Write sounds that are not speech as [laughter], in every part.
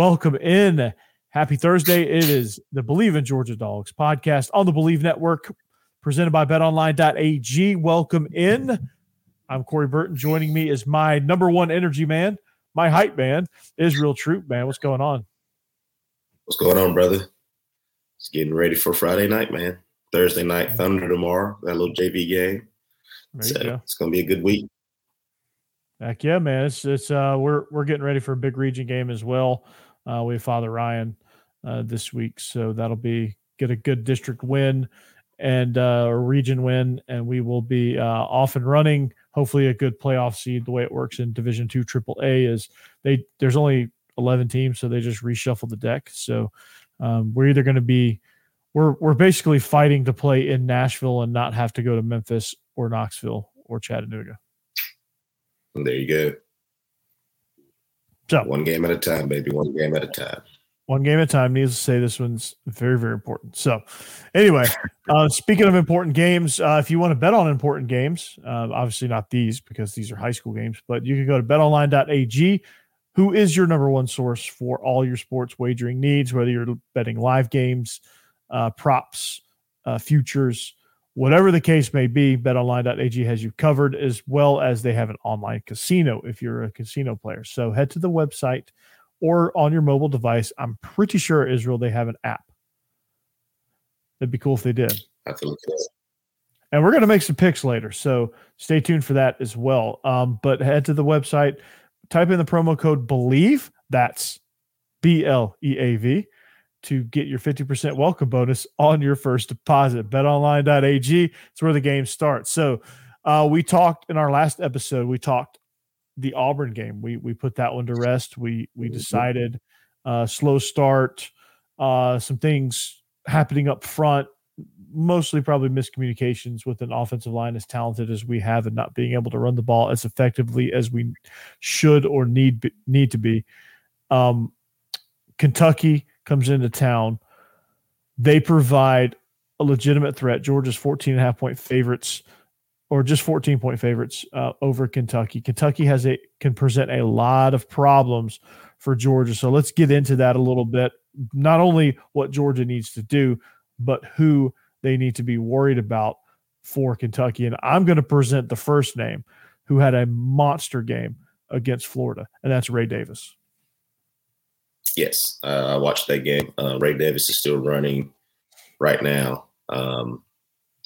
Welcome in. Happy Thursday. It is the Bleav in Georgia Dogs podcast on the Bleav Network, presented by betonline.ag. Welcome in. I'm Corey Burton. Joining me is my number one energy man, my hype man, Israel Troupe, man. What's going on? What's going on, brother? Just getting ready for Friday night, man. Thursday night, Thunder tomorrow. That little JV game. So go. it's going to be a good week. Heck yeah, man! It's it's uh we're we're getting ready for a big region game as well. Uh, we have Father Ryan uh, this week, so that'll be get a good district win and uh, a region win, and we will be uh, off and running. Hopefully, a good playoff seed. The way it works in Division Two Triple A is they there's only 11 teams, so they just reshuffle the deck. So um, we're either going to be we're we're basically fighting to play in Nashville and not have to go to Memphis or Knoxville or Chattanooga. There you go. So one game at a time, baby. One game at a time. One game at a time. Needs to say this one's very, very important. So, anyway, [laughs] uh, speaking of important games, uh, if you want to bet on important games, uh, obviously not these because these are high school games, but you can go to betonline.ag, who is your number one source for all your sports wagering needs, whether you're betting live games, uh, props, uh, futures, Whatever the case may be, betonline.ag has you covered as well as they have an online casino if you're a casino player. So head to the website or on your mobile device. I'm pretty sure Israel they have an app. It'd be cool if they did. And we're going to make some picks later. So stay tuned for that as well. Um, but head to the website, type in the promo code BLEAV. That's B L E A V to get your 50% welcome bonus on your first deposit. BetOnline.ag, it's where the game starts. So uh, we talked in our last episode, we talked the Auburn game. We we put that one to rest. We we mm-hmm. decided uh, slow start, uh, some things happening up front, mostly probably miscommunications with an offensive line as talented as we have and not being able to run the ball as effectively as we should or need need to be. Um, Kentucky comes into town. They provide a legitimate threat. Georgia's 14 and a half point favorites or just 14 point favorites uh, over Kentucky. Kentucky has a can present a lot of problems for Georgia. So let's get into that a little bit. Not only what Georgia needs to do, but who they need to be worried about for Kentucky. And I'm going to present the first name who had a monster game against Florida, and that's Ray Davis. Yes, uh, I watched that game. Uh, Ray Davis is still running right now um,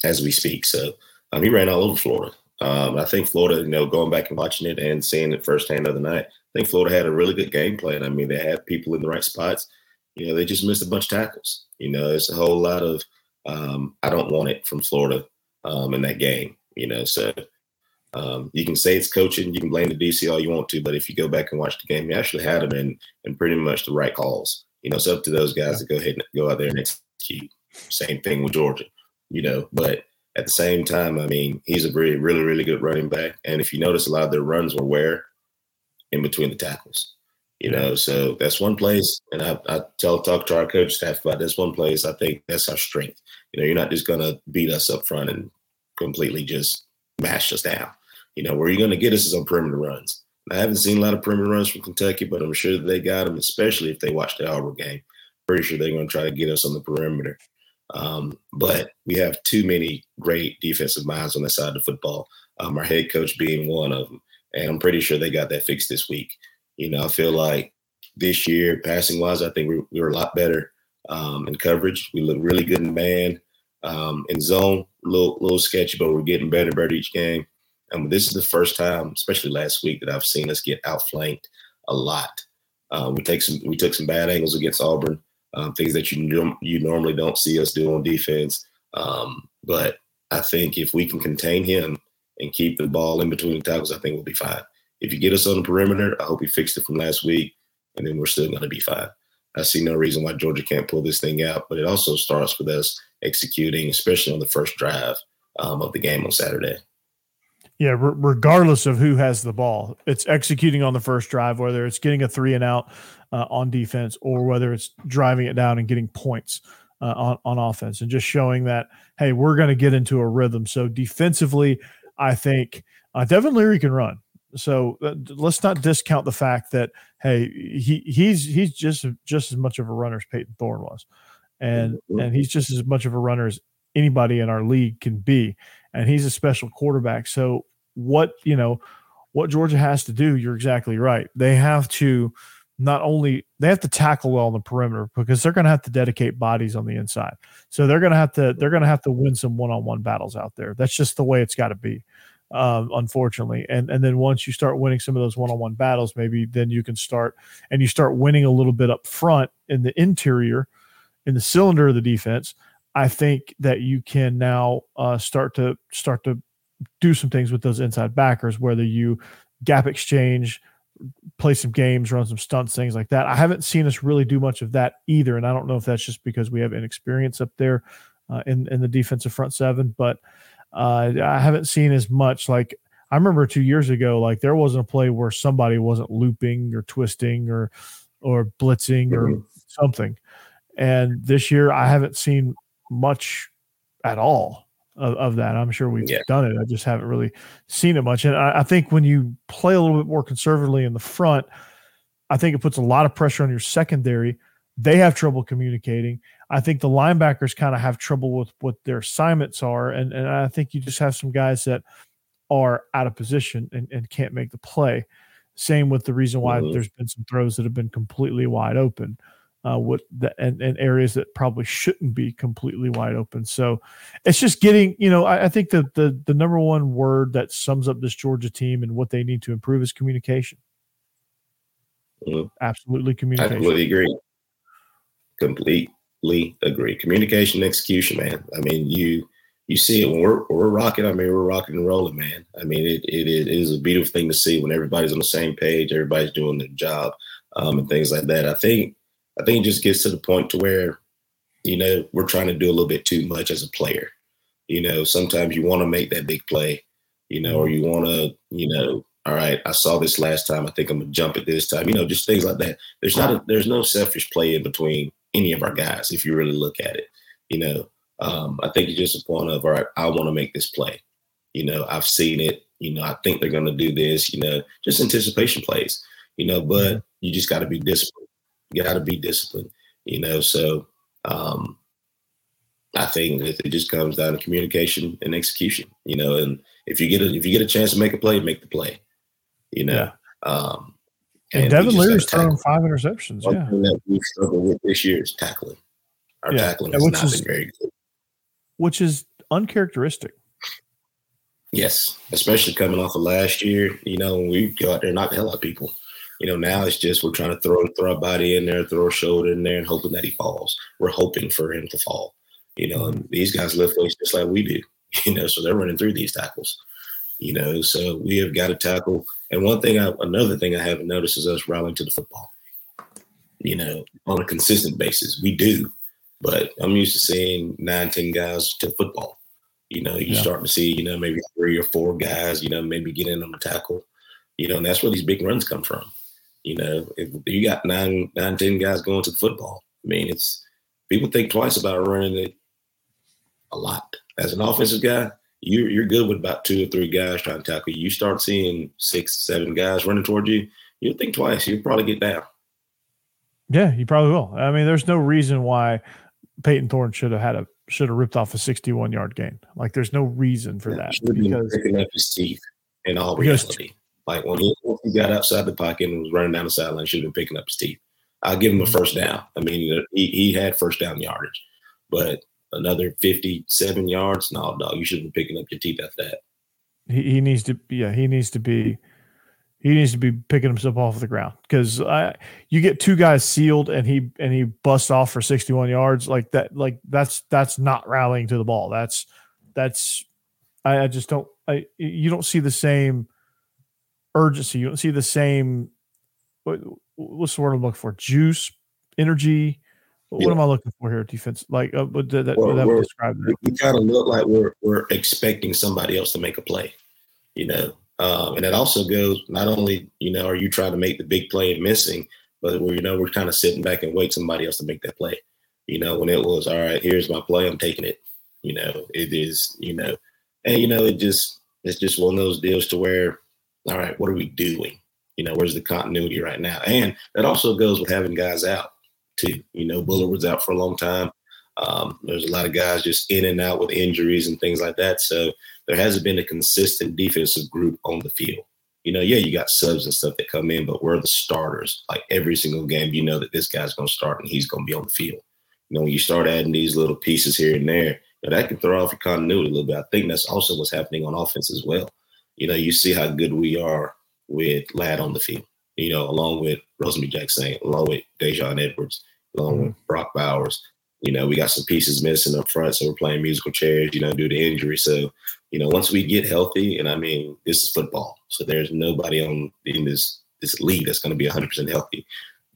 as we speak. So um, he ran all over Florida. Um, I think Florida, you know, going back and watching it and seeing it firsthand of the night, I think Florida had a really good game plan. I mean, they had people in the right spots. You know, they just missed a bunch of tackles. You know, it's a whole lot of um, I don't want it from Florida um, in that game. You know, so um, you can say it's coaching, you can blame the DC all you want to, but if you go back and watch the game, you actually had them in in pretty much the right calls. You know, it's up to those guys to go ahead and go out there and execute. Same thing with Georgia, you know, but at the same time, I mean, he's a really, really, really good running back. And if you notice, a lot of their runs were where in between the tackles, you know. So that's one place, and I, I tell talk to our coach staff about this one place. I think that's our strength. You know, you're not just gonna beat us up front and completely just mash us down. You know, where you're going to get us is on perimeter runs. I haven't seen a lot of perimeter runs from Kentucky, but I'm sure they got them, especially if they watch the Auburn game. Pretty sure they're going to try to get us on the perimeter. Um, but we have too many great defensive minds on that side of the football. Um, our head coach being one of them, and I'm pretty sure they got that fixed this week. You know, I feel like this year, passing wise, I think we, we were a lot better um, in coverage. We look really good in man, um, in zone, a little little sketchy, but we're getting better and better each game. And this is the first time, especially last week, that I've seen us get outflanked a lot. Um, we take some we took some bad angles against Auburn um, things that you you normally don't see us do on defense. Um, but I think if we can contain him and keep the ball in between the tackles, I think we'll be fine. If you get us on the perimeter, I hope he fixed it from last week, and then we're still going to be fine. I see no reason why Georgia can't pull this thing out, but it also starts with us executing, especially on the first drive um, of the game on Saturday. Yeah, re- regardless of who has the ball, it's executing on the first drive, whether it's getting a three and out uh, on defense or whether it's driving it down and getting points uh, on on offense, and just showing that hey, we're going to get into a rhythm. So defensively, I think uh, Devin Leary can run. So uh, let's not discount the fact that hey, he he's he's just just as much of a runner as Payton Thorne was, and mm-hmm. and he's just as much of a runner as anybody in our league can be and he's a special quarterback. So what you know, what Georgia has to do, you're exactly right. They have to not only they have to tackle well on the perimeter because they're going to have to dedicate bodies on the inside. So they're going to have to they're going to have to win some one-on-one battles out there. That's just the way it's got to be. Um, unfortunately, and and then once you start winning some of those one-on-one battles, maybe then you can start and you start winning a little bit up front in the interior, in the cylinder of the defense. I think that you can now uh, start to start to do some things with those inside backers, whether you gap exchange, play some games, run some stunts, things like that. I haven't seen us really do much of that either, and I don't know if that's just because we have inexperience up there uh, in in the defensive front seven, but uh, I haven't seen as much. Like I remember two years ago, like there wasn't a play where somebody wasn't looping or twisting or or blitzing or mm-hmm. something. And this year, I haven't seen much at all of, of that. I'm sure we've yeah. done it. I just haven't really seen it much. And I, I, think when you play a little bit more conservatively in the front, I think it puts a lot of pressure on your secondary. They have trouble communicating. I think the linebackers kind of have trouble with what their assignments are. And, and I think you just have some guys that are out of position and, and can't make the play. Same with the reason why mm-hmm. there's been some throws that have been completely wide open uh, what the, and, and, areas that probably shouldn't be completely wide open. So it's just getting, you know, I, I, think the, the the number one word that sums up this Georgia team and what they need to improve is communication. Mm-hmm. Absolutely, communication. I completely agree. Completely agree. Communication, execution, man. I mean, you you see it when we're we're rocking. I mean, we're rocking and rolling, man. I mean, it it, it is a beautiful thing to see when everybody's on the same page, everybody's doing their job, um, and things like that. I think I think it just gets to the point to where, you know, we're trying to do a little bit too much as a player. You know, sometimes you want to make that big play, you know, or you want to, you know, all right, I saw this last time. I think I'm gonna jump it this time. You know, just things like that. There's not a, there's no selfish play in between any of our guys if you really look at it. You know, um, I think it's just a point of all right, I want to make this play. You know, I've seen it. You know, I think they're gonna do this. You know, just anticipation plays. You know, but you just got to be disciplined you got to be disciplined, you know. So um, I think it just comes down to communication and execution, you know. And if you get a if you get a chance to make a play, make the play, you know. Yeah. Um, and, and Devin Leary's thrown five interceptions. One yeah, that we struggled with this year is tackling. Our yeah. tackling has not is, been very good, which is uncharacteristic. Yes, especially coming off of last year. You know, we go out there and knock the hell out of people. You know, now it's just we're trying to throw throw a body in there, throw a shoulder in there, and hoping that he falls. We're hoping for him to fall. You know, and these guys lift weights just like we do. [laughs] You know, so they're running through these tackles. You know, so we have got to tackle. And one thing, I, another thing I haven't noticed is us rallying to the football. You know, on a consistent basis, we do. But I'm used to seeing nine, ten guys to football. You know, you yeah. starting to see, you know, maybe three or four guys, you know, maybe get in on the tackle. You know, and that's where these big runs come from. You know, if you got nine, nine, ten guys going to football, I mean, it's people think twice about running it a lot. As an offensive guy, you're you're good with about two or three guys trying to tackle you. You start seeing six, seven guys running toward you, you'll think twice. You'll probably get down. Yeah, you probably will. I mean, there's no reason why Payton Thorne should have had a should have ripped off a 61 yard gain. Like, there's no reason for that. Because, picking up his teeth in all reality. Like when he, he got outside the pocket and was running down the sideline, should have been picking up his teeth. I'll give him a mm-hmm. first down. I mean, he, he had first down yardage, but another 57 yards, no, dog, you should have been picking up your teeth after that. He, he needs to, yeah, he needs to be, He needs to be picking himself off the ground because I, you get two guys sealed and he and he busts off for 61 yards like that. Like that's that's not rallying to the ball. That's that's I, I just don't. I you don't see the same urgency. You don't see the same. What, what's the word I'm looking for? Juice, energy. What yeah. am I looking for here? Defense, like uh, that, well, that describe that? We kind of look like we're we're expecting somebody else to make a play, you know. Um, and it also goes not only, you know, are you trying to make the big play and missing, but we're, you know, we're kind of sitting back and wait somebody else to make that play. You know, when it was, all right, here's my play, I'm taking it. You know, it is, you know, and you know, it just it's just one of those deals to where, all right, what are we doing? You know, where's the continuity right now? And that also goes with having guys out too. You know, Bullard was out for a long time. Um, there's a lot of guys just in and out with injuries and things like that. So there hasn't been a consistent defensive group on the field. You know, yeah, you got subs and stuff that come in, but we're the starters. Like every single game, you know that this guy's going to start and he's going to be on the field. You know, when you start adding these little pieces here and there, you know, that can throw off your continuity a little bit. I think that's also what's happening on offense as well. You know, you see how good we are with Ladd on the field. You know, along with Rosemy-Jacksaint, along with Daijun Edwards, along mm-hmm. with Brock Bowers. You know, we got some pieces missing up front, so we're playing musical chairs. You know, due to injury. So you know, once we get healthy, and I mean, this is football, so there's nobody on in this this league that's going to be 100 percent healthy.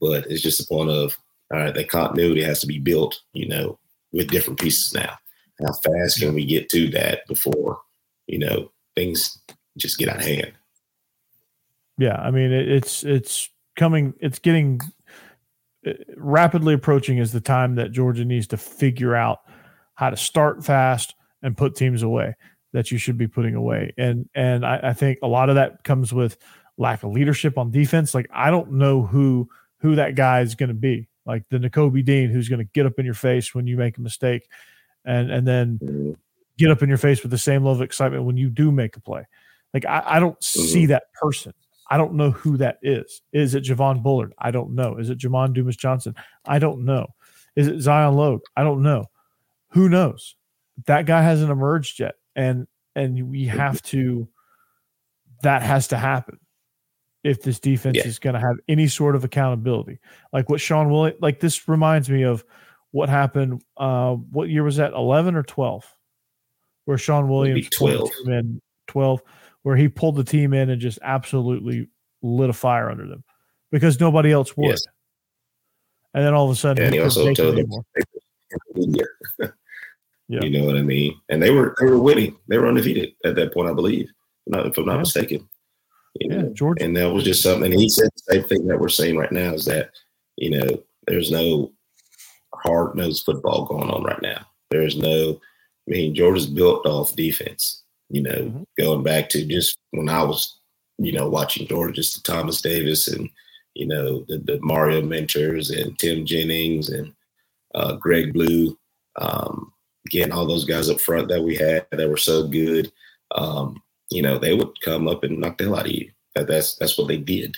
But it's just a point of all right, that continuity has to be built, you know, with different pieces now. How fast can we get to that before, you know, things just get out of hand? Yeah, I mean, it, it's it's coming, it's getting uh, rapidly approaching is the time that Georgia needs to figure out how to start fast and put teams away that you should be putting away. And and I, I, think a lot of that comes with lack of leadership on defense. Like I don't know who who that guy is going to be. Like the Nakobe Dean who's going to get up in your face when you make a mistake, and and then mm-hmm. get up in your face with the same level of excitement when you do make a play. Like I, I don't mm-hmm. see that person. I don't know who that is. Is it Javon Bullard? I don't know. Is it Jamon Dumas Johnson? I don't know. Is it Zion Logue? I don't know. Who knows? That guy hasn't emerged yet and and we have to that has to happen if this defense yeah. is going to have any sort of accountability like what Shawn will like this reminds me of what happened uh what year was that 11 or 12 where Shawn Williams 12 in 12 where he pulled the team in and just absolutely lit a fire under them because nobody else would yes. and then all of a sudden and he also told them [laughs] Yeah. You know what I mean? And they were they were winning. They were undefeated at that point, I believe, not, if I'm not yeah. mistaken. You yeah, know? Georgia. And that was just something. And he said the same thing that we're saying right now is that you know there's no hard nosed football going on right now. There's no. I mean, Georgia's built off defense. You know, mm-hmm. going back to just when I was, you know, watching Georgia, just Thomas Davis and you know the, the Mario Mentors and Tim Jennings and uh, Greg Blue. Um, again, all those guys up front that we had that were so good, um, you know, they would come up and knock the hell out of you. That, that's that's what they did,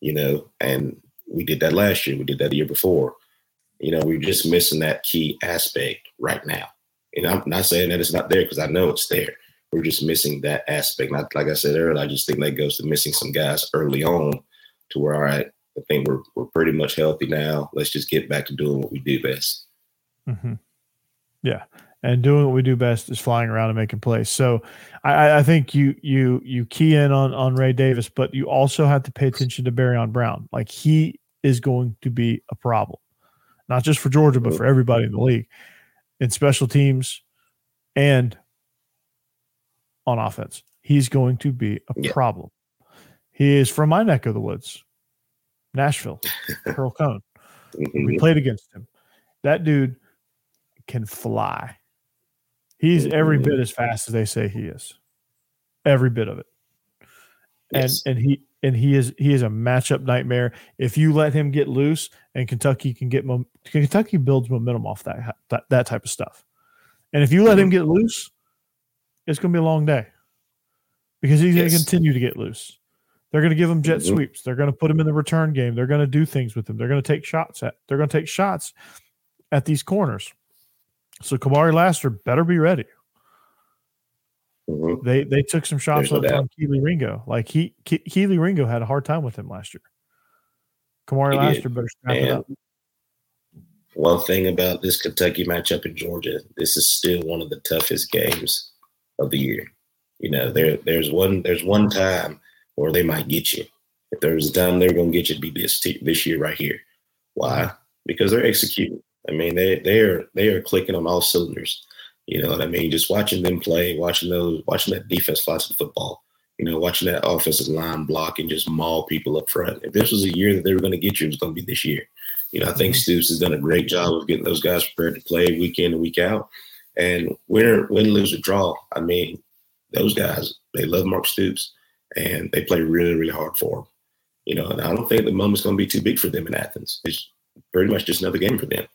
you know. And we did that last year. We did that the year before. You know, we're just missing that key aspect right now. And I'm not saying that it's not there because I know it's there. We're just missing that aspect. Not like I said earlier, I just think that goes to missing some guys early on to where all right, I think we're we're pretty much healthy now. Let's just get back to doing what we do best. Mm-hmm. Yeah. And doing what we do best is flying around and making plays. So I, I think you you you key in on on Ray Davis, but you also have to pay attention to Barion Brown. Like he is going to be a problem, not just for Georgia, but for everybody in the league, in special teams, and on offense. He's going to be a yeah. problem. He is from my neck of the woods, Nashville, [laughs] Pearl-Cohn. We mm-hmm. played against him. That dude can fly. He's every bit as fast as they say he is. Every bit of it. Yes. And and he and he is he is a matchup nightmare. If you let him get loose, and Kentucky can get Kentucky builds momentum off that, that that type of stuff. And if you let him mm-hmm. get loose, it's going to be a long day because he's yes. going to continue to get loose. They're going to give him jet mm-hmm. sweeps. They're going to put him in the return game. They're going to do things with him. They're going to take shots at. They're going to take shots at these corners. So Kamari Lassiter better be ready. Mm-hmm. They they took some shots no on Kelee Ringo. Like he Ke- Kelee Ringo had a hard time with him last year. Kamari Lassiter better snap it up. One thing about this Kentucky matchup in Georgia, this is still one of the toughest games of the year. You know, there there's one there's one time where they might get you. If there's a time they're to get you, to be this t- this year right here. Why? Because they're executing. I mean, they they are they are clicking on all cylinders. You know what I mean? Just watching them play, watching those, watching that defense fly to the football. You know, watching that offensive line block and just maul people up front. If this was a year that they were going to get you, it was going to be this year. You know, I think mm-hmm. Stoops has done a great job of getting those guys prepared to play week in and week out. And win, win, lose, or draw. I mean, those guys they love Mark Stoops and they play really, really hard for him. You know, and I don't think the moment's going to be too big for them in Athens. It's pretty much just another game for them.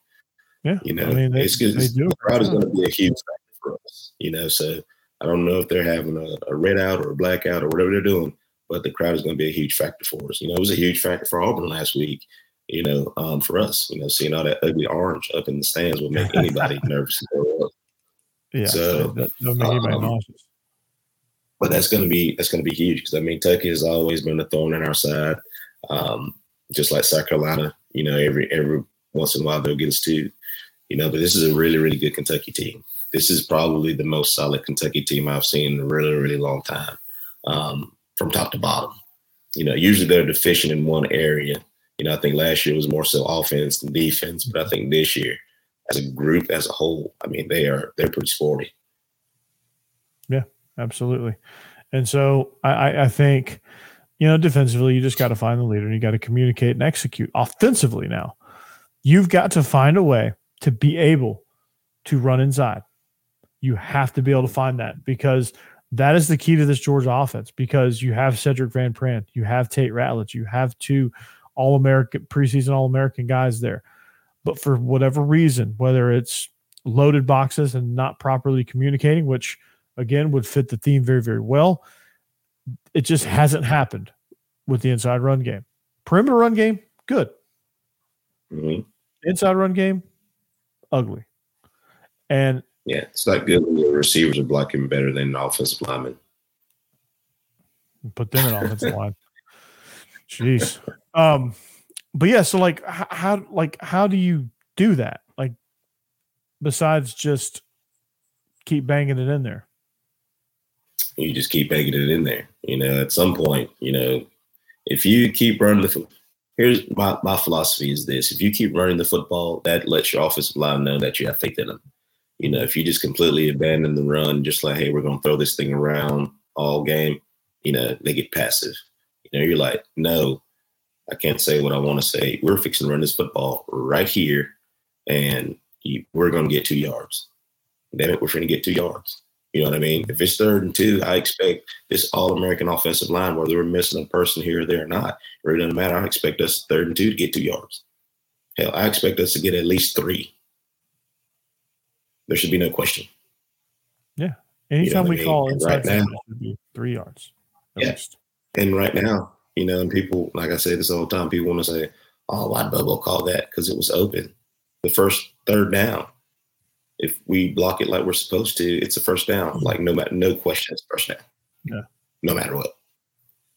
Yeah, you know, I mean, they, it's, it's, the crowd is going to be a huge factor for us. You know, so I don't know if they're having a, a red out or a blackout or whatever they're doing, but the crowd is going to be a huge factor for us. You know, it was a huge factor for Auburn last week. You know, um, for us, you know, seeing all that ugly orange up in the stands will make [laughs] anybody nervous. Yeah, so that, make anybody um, nauseous. But that's going to be that's going to be huge because I mean, Tucky has always been a thorn in our side, um, just like South Carolina. You know, every every once in a while they'll get us too you know, but this is a really, really good Kentucky team. This is probably the most solid Kentucky team I've seen in a really, really long time, um, from top to bottom. You know, usually they're deficient in one area. You know, I think last year was more so offense than defense, but I think this year, as a group, as a whole, I mean, they are they're pretty sporty. Yeah, absolutely. And so I, I think, you know, defensively, you just got to find the leader and you got to communicate and execute. Offensively, now, you've got to find a way to be able to run inside. You have to be able to find that because that is the key to this Georgia offense because you have Sedrick Van Pran, you have Tate Ratledge, you have two All American preseason All American guys there. But for whatever reason, whether it's loaded boxes and not properly communicating, which again would fit the theme very, very well, it just hasn't happened with the inside run game. Perimeter run game, good. Mm-hmm. Inside run game, ugly. And yeah, it's not good when the receivers are blocking better than the offensive linemen. Put them in offensive line. Jeez. Um, but yeah, so like how like how do you do that? Like besides just keep banging it in there. You just keep banging it in there. You know, at some point, you know, if you keep running the here's my, my philosophy is this if you keep running the football that lets your offensive line know that you have faith in them you know if you just completely abandon the run just like hey we're going to throw this thing around all game you know they get passive you know you're like no i can't say what i want to say we're fixing to run this football right here and we're going to get two yards damn it we're going to get two yards you know what I mean? If it's third and two, I expect this All American offensive line, whether we're missing a person here or there or not, it really doesn't matter. I expect us third and two to get two yards. Hell, I expect us to get at least three. There should be no question. Yeah. Anytime you know we mean? call inside right now, should be three yards. yeah. Least. And right now, you know, and people, like I say this all the time, people want to say, oh, why Bobo call that? Because it was open. The first third down if we block it like we're supposed to, it's a first down. Mm-hmm. Like no matter no question, it's first down. Yeah. No matter what.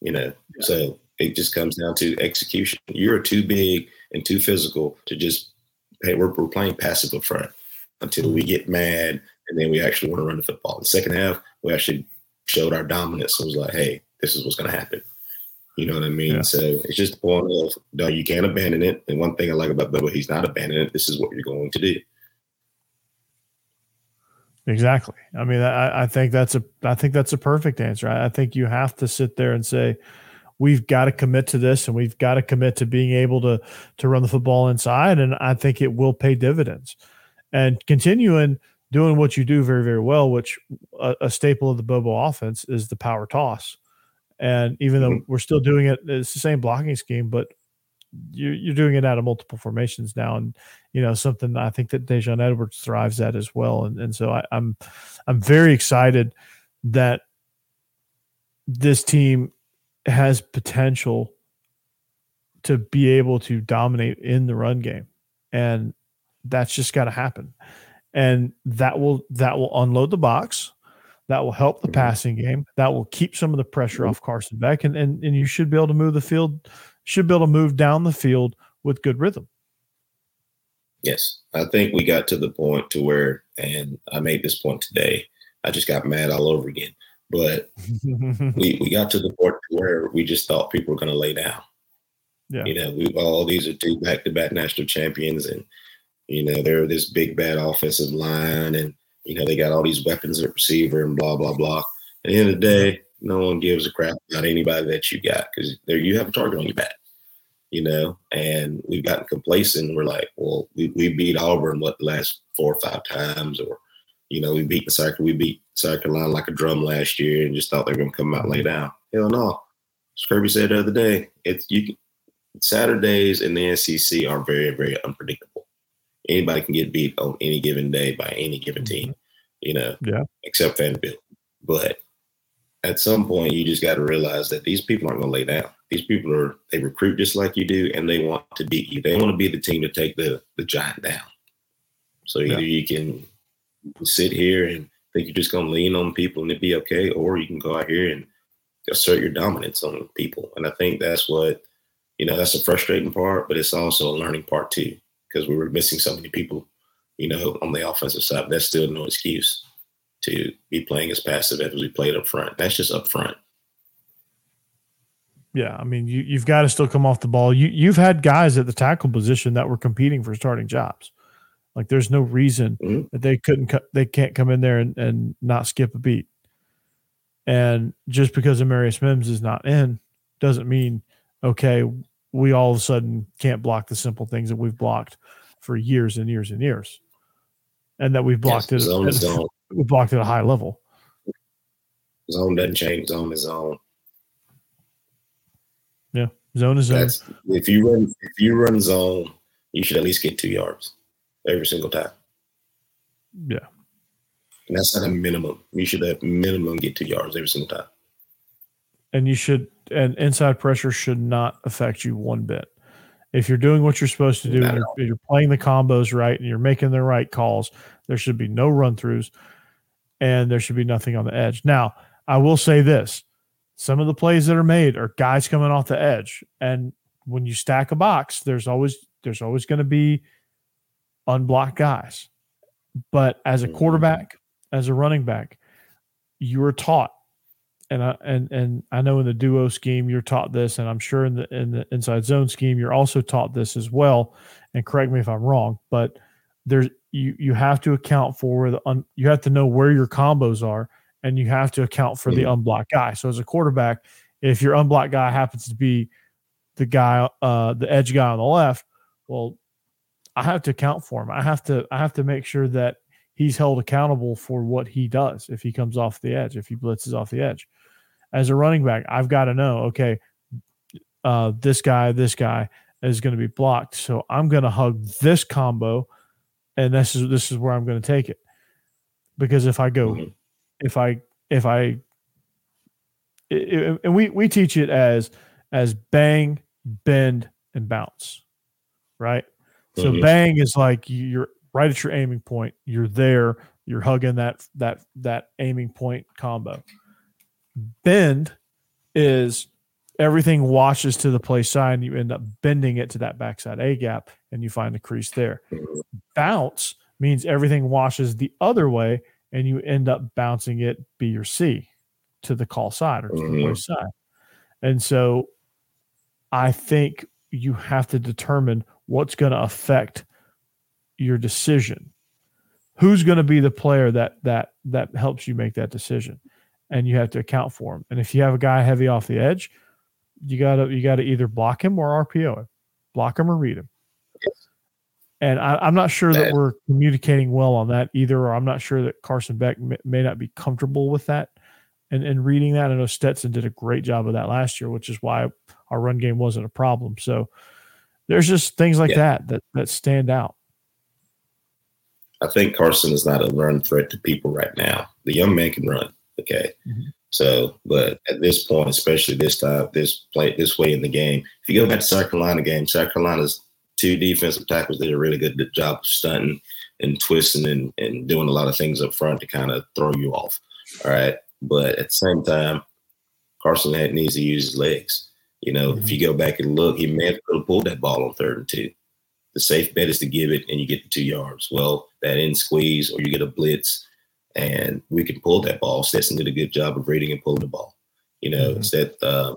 You know. Yeah. So it just comes down to execution. You're too big and too physical to just hey, we're, we're playing passive up front until we get mad and then we actually want to run the football. The second half, we actually showed our dominance. It was like, hey, this is what's gonna happen. You know what I mean? Yeah. So it's just point of no, you can't abandon it. And one thing I like about Bobo, he's not abandoning it. This is what you're going to do. Exactly. I mean, I, I, think that's a I think that's a perfect answer. I, I think you have to sit there and say, we've got to commit to this, and we've got to commit to being able to to run the football inside, and I think it will pay dividends. And continuing doing what you do very very well, which a, a staple of the Bobo offense is the power toss. And even though mm-hmm. we're still doing it, it's the same blocking scheme, but you're, you're doing it out of multiple formations now, and you know something I think that Daijun Edwards thrives at as well. And and so I, I'm I'm very excited that this team has potential to be able to dominate in the run game, and that's just got to happen, and that will that will unload the box. That will help the mm-hmm. passing game. That will keep some of the pressure mm-hmm. off Carson Beck, and, and and you should be able to move the field. Should be able to move down the field with good rhythm. Yes, I think we got to the point to where, and I made this point today. I just got mad all over again. But [laughs] we, we got to the point where we just thought people were going to lay down. Yeah. You know, we all these are two back to back national champions, and you know they're this big bad offensive line, and you know they got all these weapons at receiver and blah blah blah. At the end of the day, no one gives a crap about anybody that you got because there you have a target on your back. You know, and we've gotten complacent. We're like, well, we, we beat Auburn what the last four or five times, or you know, we beat the South, we beat South Carolina like a drum last year, and just thought they were going to come out and lay down. Hell no. As Kirby said the other day, it's you. Can, Saturdays in the SEC are very, very unpredictable. Anybody can get beat on any given day by any given team, mm-hmm. you know, yeah, except Vanderbilt. But at some point, you just got to realize that these people aren't going to lay down. These people are they recruit just like you do, and they want to beat you. They want to be the team to take the the giant down. So either yeah. you can sit here and think you're just going to lean on people and it be okay, or you can go out here and assert your dominance on people. And I think that's what, you know, that's a frustrating part, but it's also a learning part too, because we were missing so many people, you know, on the offensive side. That's still no excuse to be playing as passive as we played up front. That's just up front. Yeah, I mean, you you've got to still come off the ball. You you've had guys at the tackle position that were competing for starting jobs. Like there's no reason mm-hmm. that they couldn't co- they can't come in there and, and not skip a beat. And just because Amarius Mims is not in doesn't mean okay, we all of a sudden can't block the simple things that we've blocked for years and years and years. And that we've blocked yes, it zone [laughs] we blocked at a high level. Zone doesn't change, zone is zone. Yeah, zone is zone. That's, if you run if you run zone, you should at least get two yards every single time. Yeah. And that's not a minimum. You should at minimum get two yards every single time. And you should, and inside pressure should not affect you one bit. If you're doing what you're supposed to do, you're, you're, playing the combos right and you're making the right calls, there should be no run throughs and there should be nothing on the edge. Now, I will say this some of the plays that are made are guys coming off the edge. And when you stack a box, there's always, there's always going to be unblocked guys. But as a mm-hmm. quarterback, as a running back, you are taught, and I and and I know in the duo scheme you're taught this, and I'm sure in the in the inside zone scheme you're also taught this as well. And correct me if I'm wrong, but there's you you have to account for the un, you have to know where your combos are, and you have to account for the unblocked guy. So as a quarterback, if your unblocked guy happens to be the guy, uh, the edge guy on the left, well, I have to account for him. I have to I have to make sure that he's held accountable for what he does if he comes off the edge, if he blitzes off the edge. As a running back, I've got to know, okay, uh, this guy, this guy is going to be blocked. So I'm going to hug this combo, and this is this is where I'm going to take it. Because if I go, mm-hmm. if I if I it, it, and we we teach it as as bang, bend, and bounce, right? So mm-hmm. bang is like you're right at your aiming point. You're there. You're hugging that that that aiming point combo. Bend is everything washes to the play side and you end up bending it to that backside A gap and you find the crease there. Bounce means everything washes the other way and you end up bouncing it B or C to the call side or to mm-hmm. the play side. And so I think you have to determine what's going to affect your decision who's going to be the player that that that helps you make that decision and you have to account for him and if you have a guy heavy off the edge you gotta you gotta either block him or rpo him block him or read him and I, am not sure that we're communicating well on that either or i'm not sure that carson beck may, may not be comfortable with that and, and reading that i know stetson did a great job of that last year which is why our run game wasn't a problem so there's just things like yeah. that that that stand out. I think Carson is not a run threat to people right now. The young man can run. Okay. Mm-hmm. So, but at this point, especially this time, this play this way in the game, if you go back to South Carolina game, South Carolina's two defensive tackles did a really good job of stunting and twisting and, and doing a lot of things up front to kind of throw you off. All right. But at the same time, Carson had needs to use his legs. You know, mm-hmm. if you go back and look, he may have pulled that ball on third and two. The safe bet is to give it and you get the two yards. Well, that in squeeze or you get a blitz and we can pull that ball. Stetson did a good job of reading and pulling the ball. You know, mm-hmm. uh,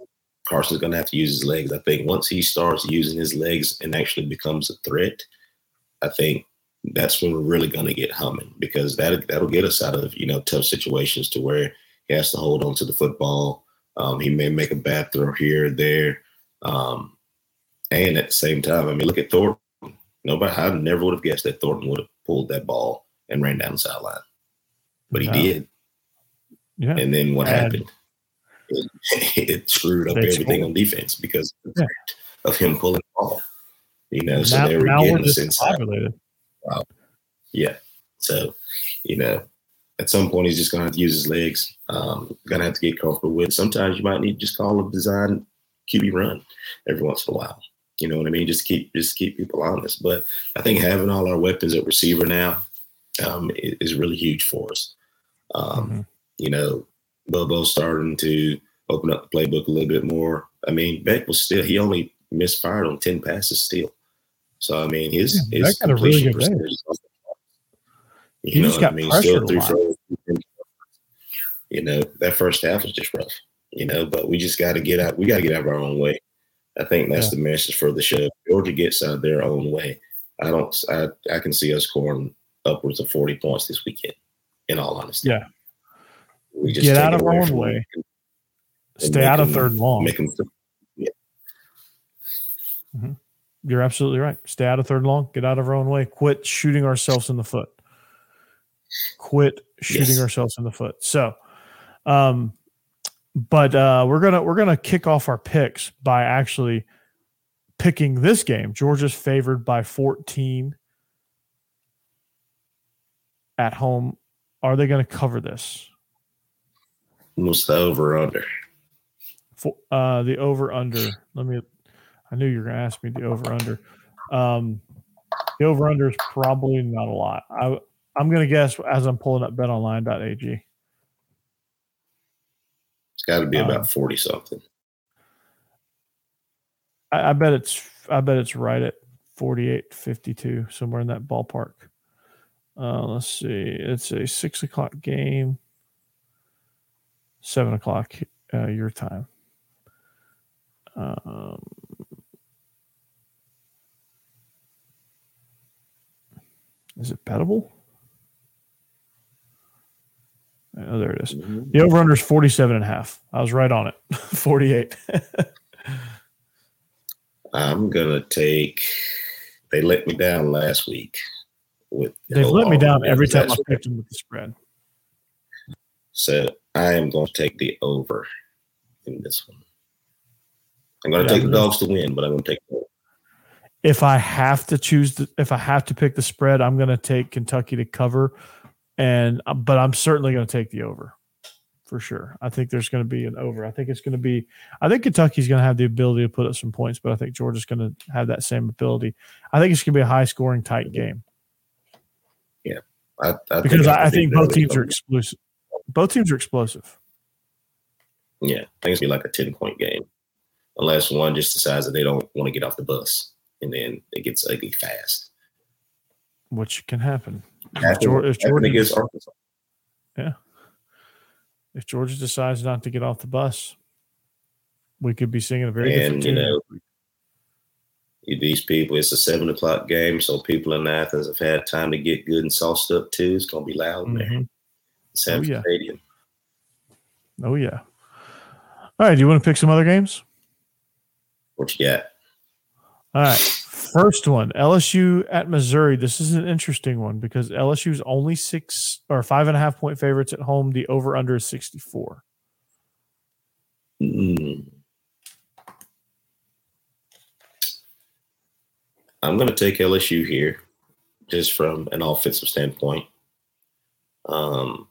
Carson's going to have to use his legs. I think once he starts using his legs and actually becomes a threat, I think that's when we're really going to get humming because that that'll get us out of you know tough situations to where he has to hold on to the football. Um, he may make a bad throw here or there, um, and at the same time, I mean, look at Thornton. Nobody, I never would have guessed that Thornton would have pulled that ball and ran down the sideline, but he did. Yeah. And then what happened? It, [laughs] it, screwed up everything on defense because yeah. of him pulling the ball. You know, so now, they were getting us inside. Wow. Yeah. So, you know, at some point he's just gonna have to use his legs. Um, gonna have to get comfortable with. Sometimes you might need to just call a design QB run every once in a while. You know what I mean? Just keep just keep people honest. But I think having all our weapons at receiver now um, is really huge for us. Um, mm-hmm. You know, Bobo's starting to open up the playbook a little bit more. I mean, Beck was still he only misfired on ten passes still. So I mean, his yeah, his completion really percentage. You he know, I mean, still three throws. You know, that first half was just rough. You know, but we just got to get out. We got to get out of our own way. I think that's yeah. the message for the show. Georgia gets out of their own way. I don't. I I can see us scoring upwards of forty points this weekend. In all honesty, yeah. We just get out of our own way. Stay out of third long. Make them, yeah. Mm-hmm. You're absolutely right. Stay out of third long. Get out of our own way. Quit shooting ourselves in the foot. Quit shooting yes. ourselves in the foot. So, um, but uh, we're gonna we're gonna kick off our picks by actually picking this game. Georgia's favored by 14 at home. Are they going to cover this? What's the over under? For, uh, the over under. Let me I knew you were going to ask me the over under. Um, the over under is probably not a lot. I I'm going to guess as I'm pulling up betonline.ag. It's got to be about um, 40 something. I, I, bet it's I bet it's right at 48, 52, somewhere in that ballpark. Uh, let's see. It's a six o'clock game, seven o'clock uh, your time. Um, Is it bettable? Oh, there it is. Mm-hmm. The over under is 47 and a half. I was right on it. [laughs] 48. I'm going to take, they let me down last week. With. They've let me down every time I picked them with the spread. So I am going to take the over in this one. I'm going to yeah, take the dogs to win, but I'm going to take if I have to choose, the, if I have to pick the spread, I'm going to take Kentucky to cover, and uh, but I'm certainly going to take the over for sure. I think there's going to be an over. I think it's going to be. I think Kentucky's going to have the ability to put up some points, but I think Georgia's going to have that same ability. I think it's going to be a high scoring, tight game. Yeah, I, I because think I, I, think both teams are explosive. Both teams are explosive. Yeah, I think it's be like a ten point game, unless one just decides that they don't want to get off the bus and then it gets ugly fast. Which can happen. if, Georgia, if Georgia Arkansas. Yeah. If Georgia decides not to get off the bus, we could be seeing a very and, different you know, these people, it's a seven o'clock game, so people in Athens have had time to get good and sauced up too. It's gonna be loud mm-hmm. there. oh, yeah. Stadium. Oh yeah. All right, do you want to pick some other games? What you got? All right. First one, LSU at Missouri. This is an interesting one because LSU is only six or five and a half point favorites at home. The over under is 64. Mm. I'm going to take LSU here just from an offensive standpoint. Um,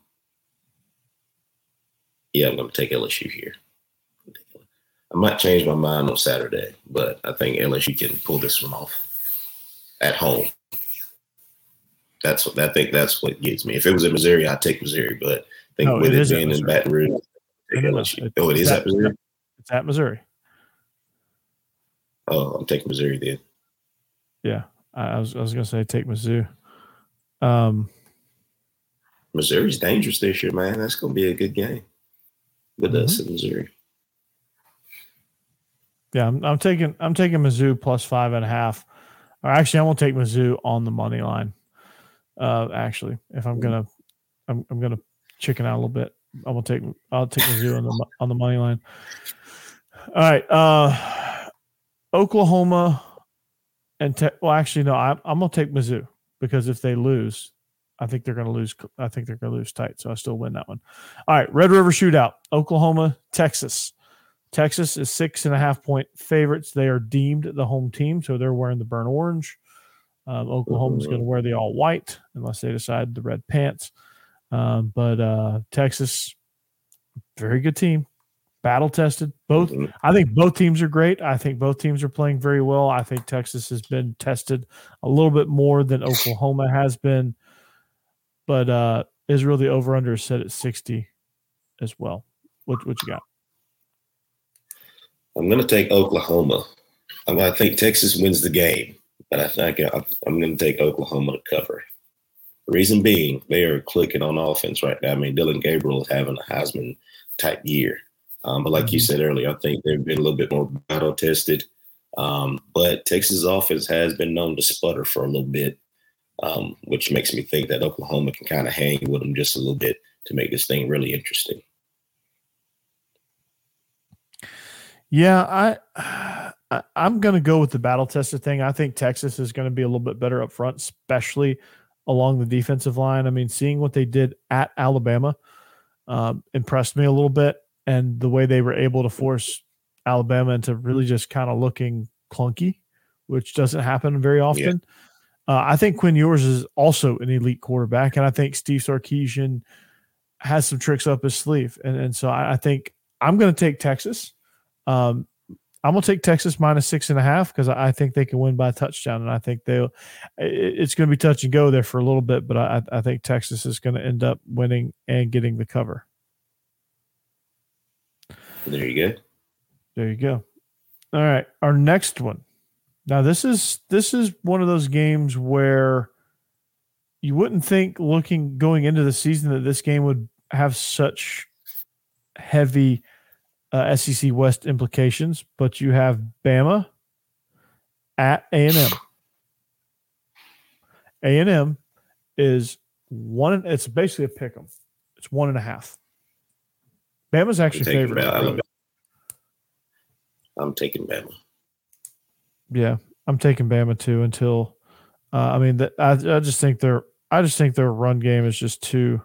yeah, I'm going to take LSU here. I might change my mind on Saturday, but I think LSU can pull this one off at home. That's what I think. That's what gets me. If it was in Missouri, I'd take Missouri. But I think No, with it it, at being in. Baton Rouge, no. LSU. It- oh, it is that- at Missouri. It's at Missouri. Oh, I'm taking Missouri then. Yeah, I, I was I was gonna say take Mizzou. Um, Missouri's dangerous this year, man. That's going to be a good game with us Mm-hmm. in Missouri. yeah, I'm, I'm taking I'm taking Mizzou plus five and a half. Or actually, I'm gonna take Mizzou on the money line. Uh, actually, if I'm gonna, I'm I'm gonna chicken out a little bit. I'm gonna take I'll take Mizzou on the on the money line. All right, uh, Oklahoma and te- well, actually, no, I'm I'm gonna take Mizzou because if they lose, I think they're gonna lose. I think they're gonna lose tight, so I still win that one. All right, Red River Shootout, Oklahoma, Texas. Texas is six and a half point favorites. They are deemed the home team, so they're wearing the burnt orange. Um, Oklahoma's going to wear the all white unless they decide the red pants. Um, but uh, Texas, very good team, battle tested. Both, Mhm. I think both teams are great. I think both teams are playing very well. I think Texas has been tested a little bit more than Oklahoma has been. But uh, Israel, the over under is set at 60 as well. What, what you got? I'm going to take Oklahoma. I'm going to think Texas wins the game, but I think I- I'm going to take Oklahoma to cover. Reason being, they are clicking on offense right now. I mean, Dillon Gabriel is having a Heisman type year. Um, but like you Mhm. said earlier, I think they've been a little bit more battle tested. Um, but Texas offense has been known to sputter for a little bit, um, which makes me think that Oklahoma can kind of hang with them just a little bit to make this thing really interesting. Yeah, I, I I'm going to go with the battle tested thing. I think Texas is going to be a little bit better up front, especially along the defensive line. I mean, seeing what they did at Alabama um, impressed me a little bit, and the way they were able to force Alabama into really just kind of looking clunky, which doesn't happen very often. Uh, I think Quinn Ewers is also an elite quarterback, and I think Steve Sarkisian has some tricks up his sleeve, and and so I, I think I'm going to take Texas. Um, I'm gonna take Texas minus six and a half because I, I think they can win by a touchdown, and I think they'll. it's going to be touch and go there for a little bit, but I, I think Texas is going to end up winning and getting the cover. There you go. There you go. All right, our next one. Now this is this is one of those games where you wouldn't think looking going into the season that this game would have such heavy uh, SEC West implications, but you have Bama at A and M. A and M is one. It's basically a pick 'em. It's one and a half. Bama's actually favored. Bama. Alabama. I'm taking Bama. Yeah, I'm taking Bama too. Until, uh, I mean, that I, I just think their I just think their run game is just too.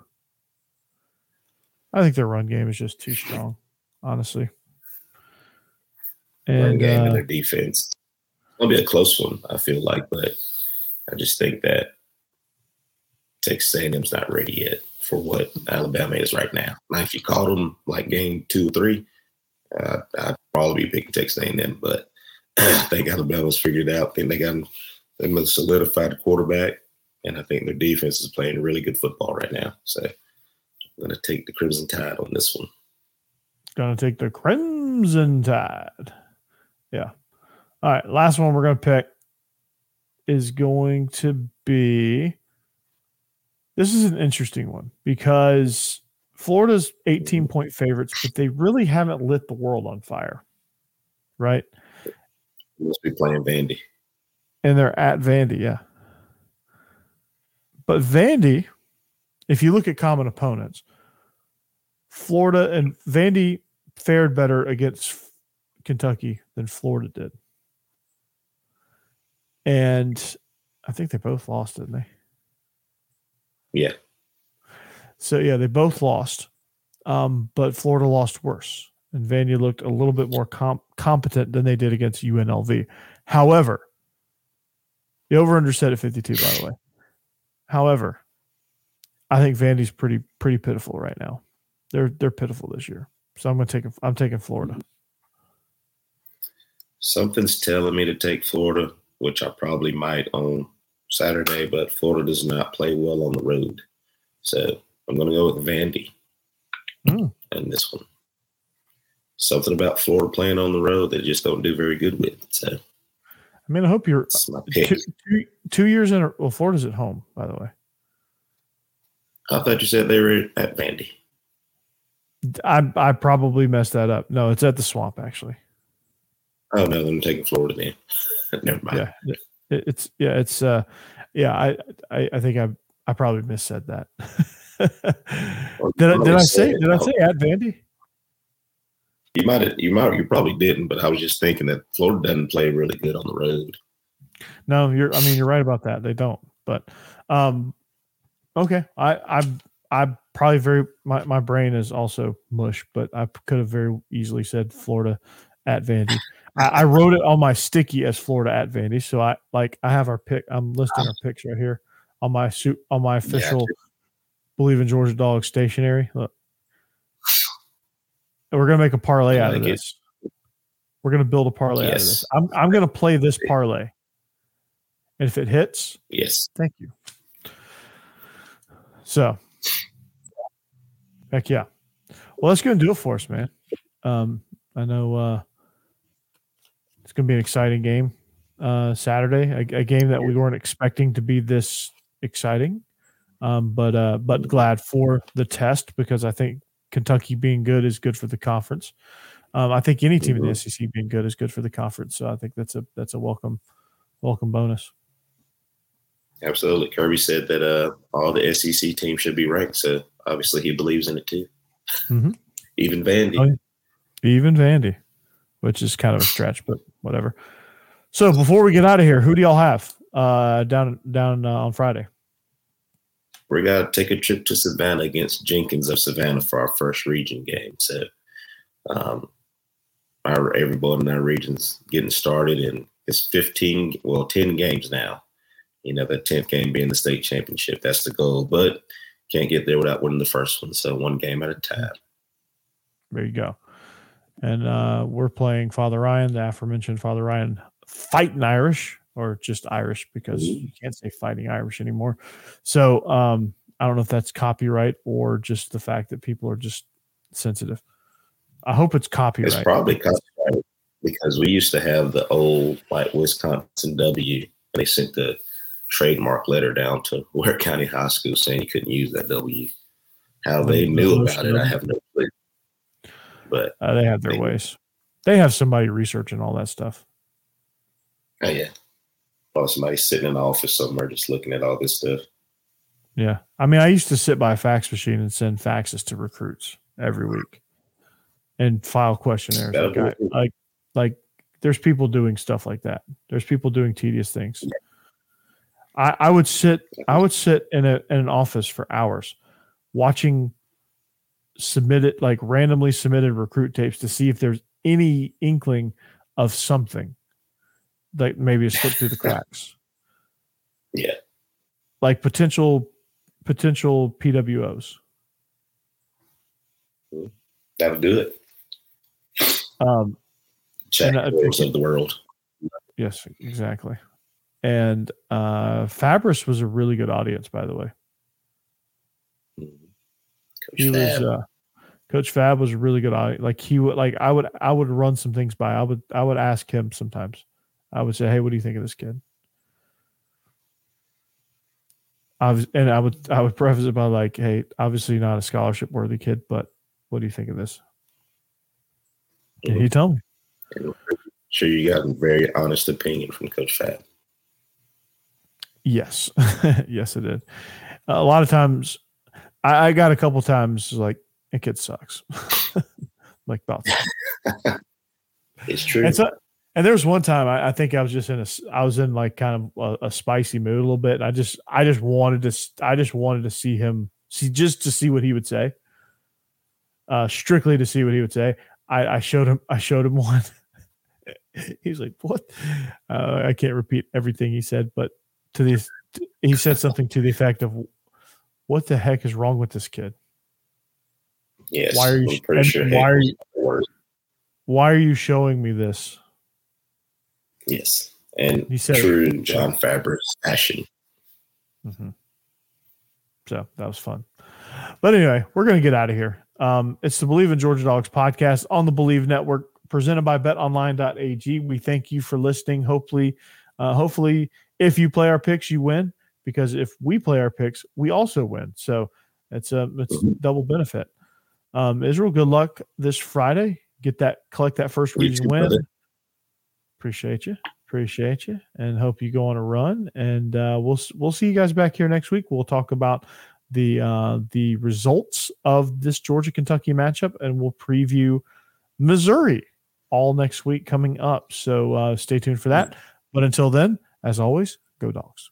I think their run game is just too strong, honestly. Run And game uh, and their defense. It'll be a close one, I feel like, but I just think that Texas A&M's not ready yet for what Alabama is right now. Now, if you called them like game two or three, uh, I'd probably be picking Texas A&M, but [clears throat] I think Alabama's figured out. I think they got they must solidify the quarterback, and I think their defense is playing really good football right now. So I'm going to take the Crimson Tide on this one. gonna take the Crimson Tide. Yeah. All right. Last one we're gonna pick is going to be. This is an interesting one because Florida's 18 mm-hmm. point favorites, but they really haven't lit the world on fire, right? Must be playing Vandy. And they're at Vandy, yeah. But Vandy, if you look at common opponents, Florida and Vandy fared better against Kentucky than Florida did. And I think they both lost, didn't they? Yeah. So yeah, they both lost. Um, but Florida lost worse. And Vandy looked a little bit more comp- competent than they did against UNLV. However, the over under set at 52, by the way. However, I think Vandy's pretty pretty pitiful right now. They're they're pitiful this year. So I'm gonna take I'm taking Florida. Something's telling me to take Florida, which I probably might on Saturday, but Florida does not play well on the road. So I'm going to go with Vandy Mm. in this one. Something about Florida playing on the road they just don't do very good with. So I mean, I hope you're that's my pick. two, two, two years in. A, well, Florida's at home, by the way. I thought you said they were at Vandy. I I probably messed that up. No, it's at the swamp actually. Oh no, then I'm taking Florida then. [laughs] Never mind. Yeah, it, it's yeah, it's uh, yeah. I I, I think I I probably missaid that. did I did I say did I say at Vandy? You might have, you might you probably didn't, but I was just thinking that Florida doesn't play really good on the road. No, you're. I mean, you're right about that. They don't. But um, okay. I I I probably very my my brain is also mush, but I could have very easily said Florida at Vandy. I, I wrote it on my sticky as Florida at Vandy. So I like I have our pick. I'm listing our picks right here on my suit on my official Bleav in Georgia Dog stationery. Look. We're gonna make a parlay out of like it. this. We're gonna build a parlay out of Yes. this. I'm I'm gonna play this parlay. And if it hits, Yes. thank you. So heck yeah. Well, let's go and do it for us, man. Um, I know uh it's gonna be an exciting game uh Saturday, a, a game that we weren't expecting to be this exciting. Um, but uh but glad for the test because I think Kentucky being good is good for the conference. Um, I think any team in the SEC being good is good for the conference. So I think that's a that's a welcome welcome bonus. Absolutely. Kirby said that uh, all the SEC teams should be ranked, so obviously he believes in it too. Mhm. Even Vandy. Oh. Even Vandy, which is kind of a stretch, but whatever. So before we get out of here, who do y'all have uh, down down uh, on Friday? We're gonna take a trip to Savannah against Jenkins of Savannah for our first region game. So, um, our everybody in our region's getting started, and it's fifteen, well, ten games now. You know, the tenth game being the state championship. That's the goal, but can't get there without winning the first one. So one game at a time. There you go. And uh, we're playing Father Ryan, the aforementioned Father Ryan, fighting Irish or just Irish because you can't say fighting Irish anymore. So um, I don't know if that's copyright or just the fact that people are just sensitive. I hope it's copyright. It's probably copyrighted because we used to have the old like Wisconsin W, and they sent the trademark letter down to Ware County High School saying you couldn't use that W. How they knew about it, I have no clue. But Uh, they have their Maybe. ways. They have somebody researching all that stuff. oh yeah, probably somebody sitting in the office somewhere just looking at all this stuff. Yeah. I mean, I used to sit by a fax machine and send faxes to recruits every week and file questionnaires. Like, I, like, like, there's people doing stuff like that. There's people doing tedious things. I, I would sit, I would sit in a in an office for hours watching submitted like randomly submitted recruit tapes to see if there's any inkling of something that maybe slipped through the [laughs] cracks. Yeah, like potential potential PWOs. that'll do it. Um, Jack And, uh, of the world. yes, exactly. And uh, Fabris was a really good audience, by the way. Coach He was uh, Coach Fab was a really good audience. Like he would like I would I would run some things by. I would I would ask him sometimes. I would say, "Hey, what do you think of this kid?" I was, and I would I would [laughs] preface it by like, "Hey, obviously not a scholarship worthy kid, but what do you think of this?" And he told me. I'm sure you got a very honest opinion from Coach Fab. Yes, [laughs] yes, it did. A lot of times, I, I got a couple times like it kid sucks, [laughs] like about. [laughs] It's true. And so, and there was one time I, I think I was just in a, I was in like kind of a, a spicy mood a little bit. And I just, I just wanted to, I just wanted to see him, see just to see what he would say. Uh, strictly to see what he would say. I, I showed him, I showed him [laughs] one. He's like, what? Uh, I can't repeat everything he said, but to the he said something to the effect of, "What the heck is wrong with this kid? yes. why are you- and sure. why are you- was the worst. Why are you showing me this?" Yes. And He said- true John Fabris fashion. Mm-hmm. So that was fun. But anyway, we're going to get out of here. Um, it's the Bleav in Georgia Dogs podcast on the Bleav Network, presented by BetOnline.ag. We thank you for listening. Hopefully, uh, hopefully, if you play our picks, you win. Because if we play our picks, we also win. So it's a it's mm-hmm. double benefit. Um, Israel, good luck this Friday. Get that, collect that first region win. Brother. Appreciate you. Appreciate you, and hope you go on a run. And uh, we'll we'll see you guys back here next week. We'll talk about the uh, the results of this Georgia Kentucky matchup, and we'll preview Missouri all next week coming up. So uh, stay tuned for that. But until then, as always, go dogs.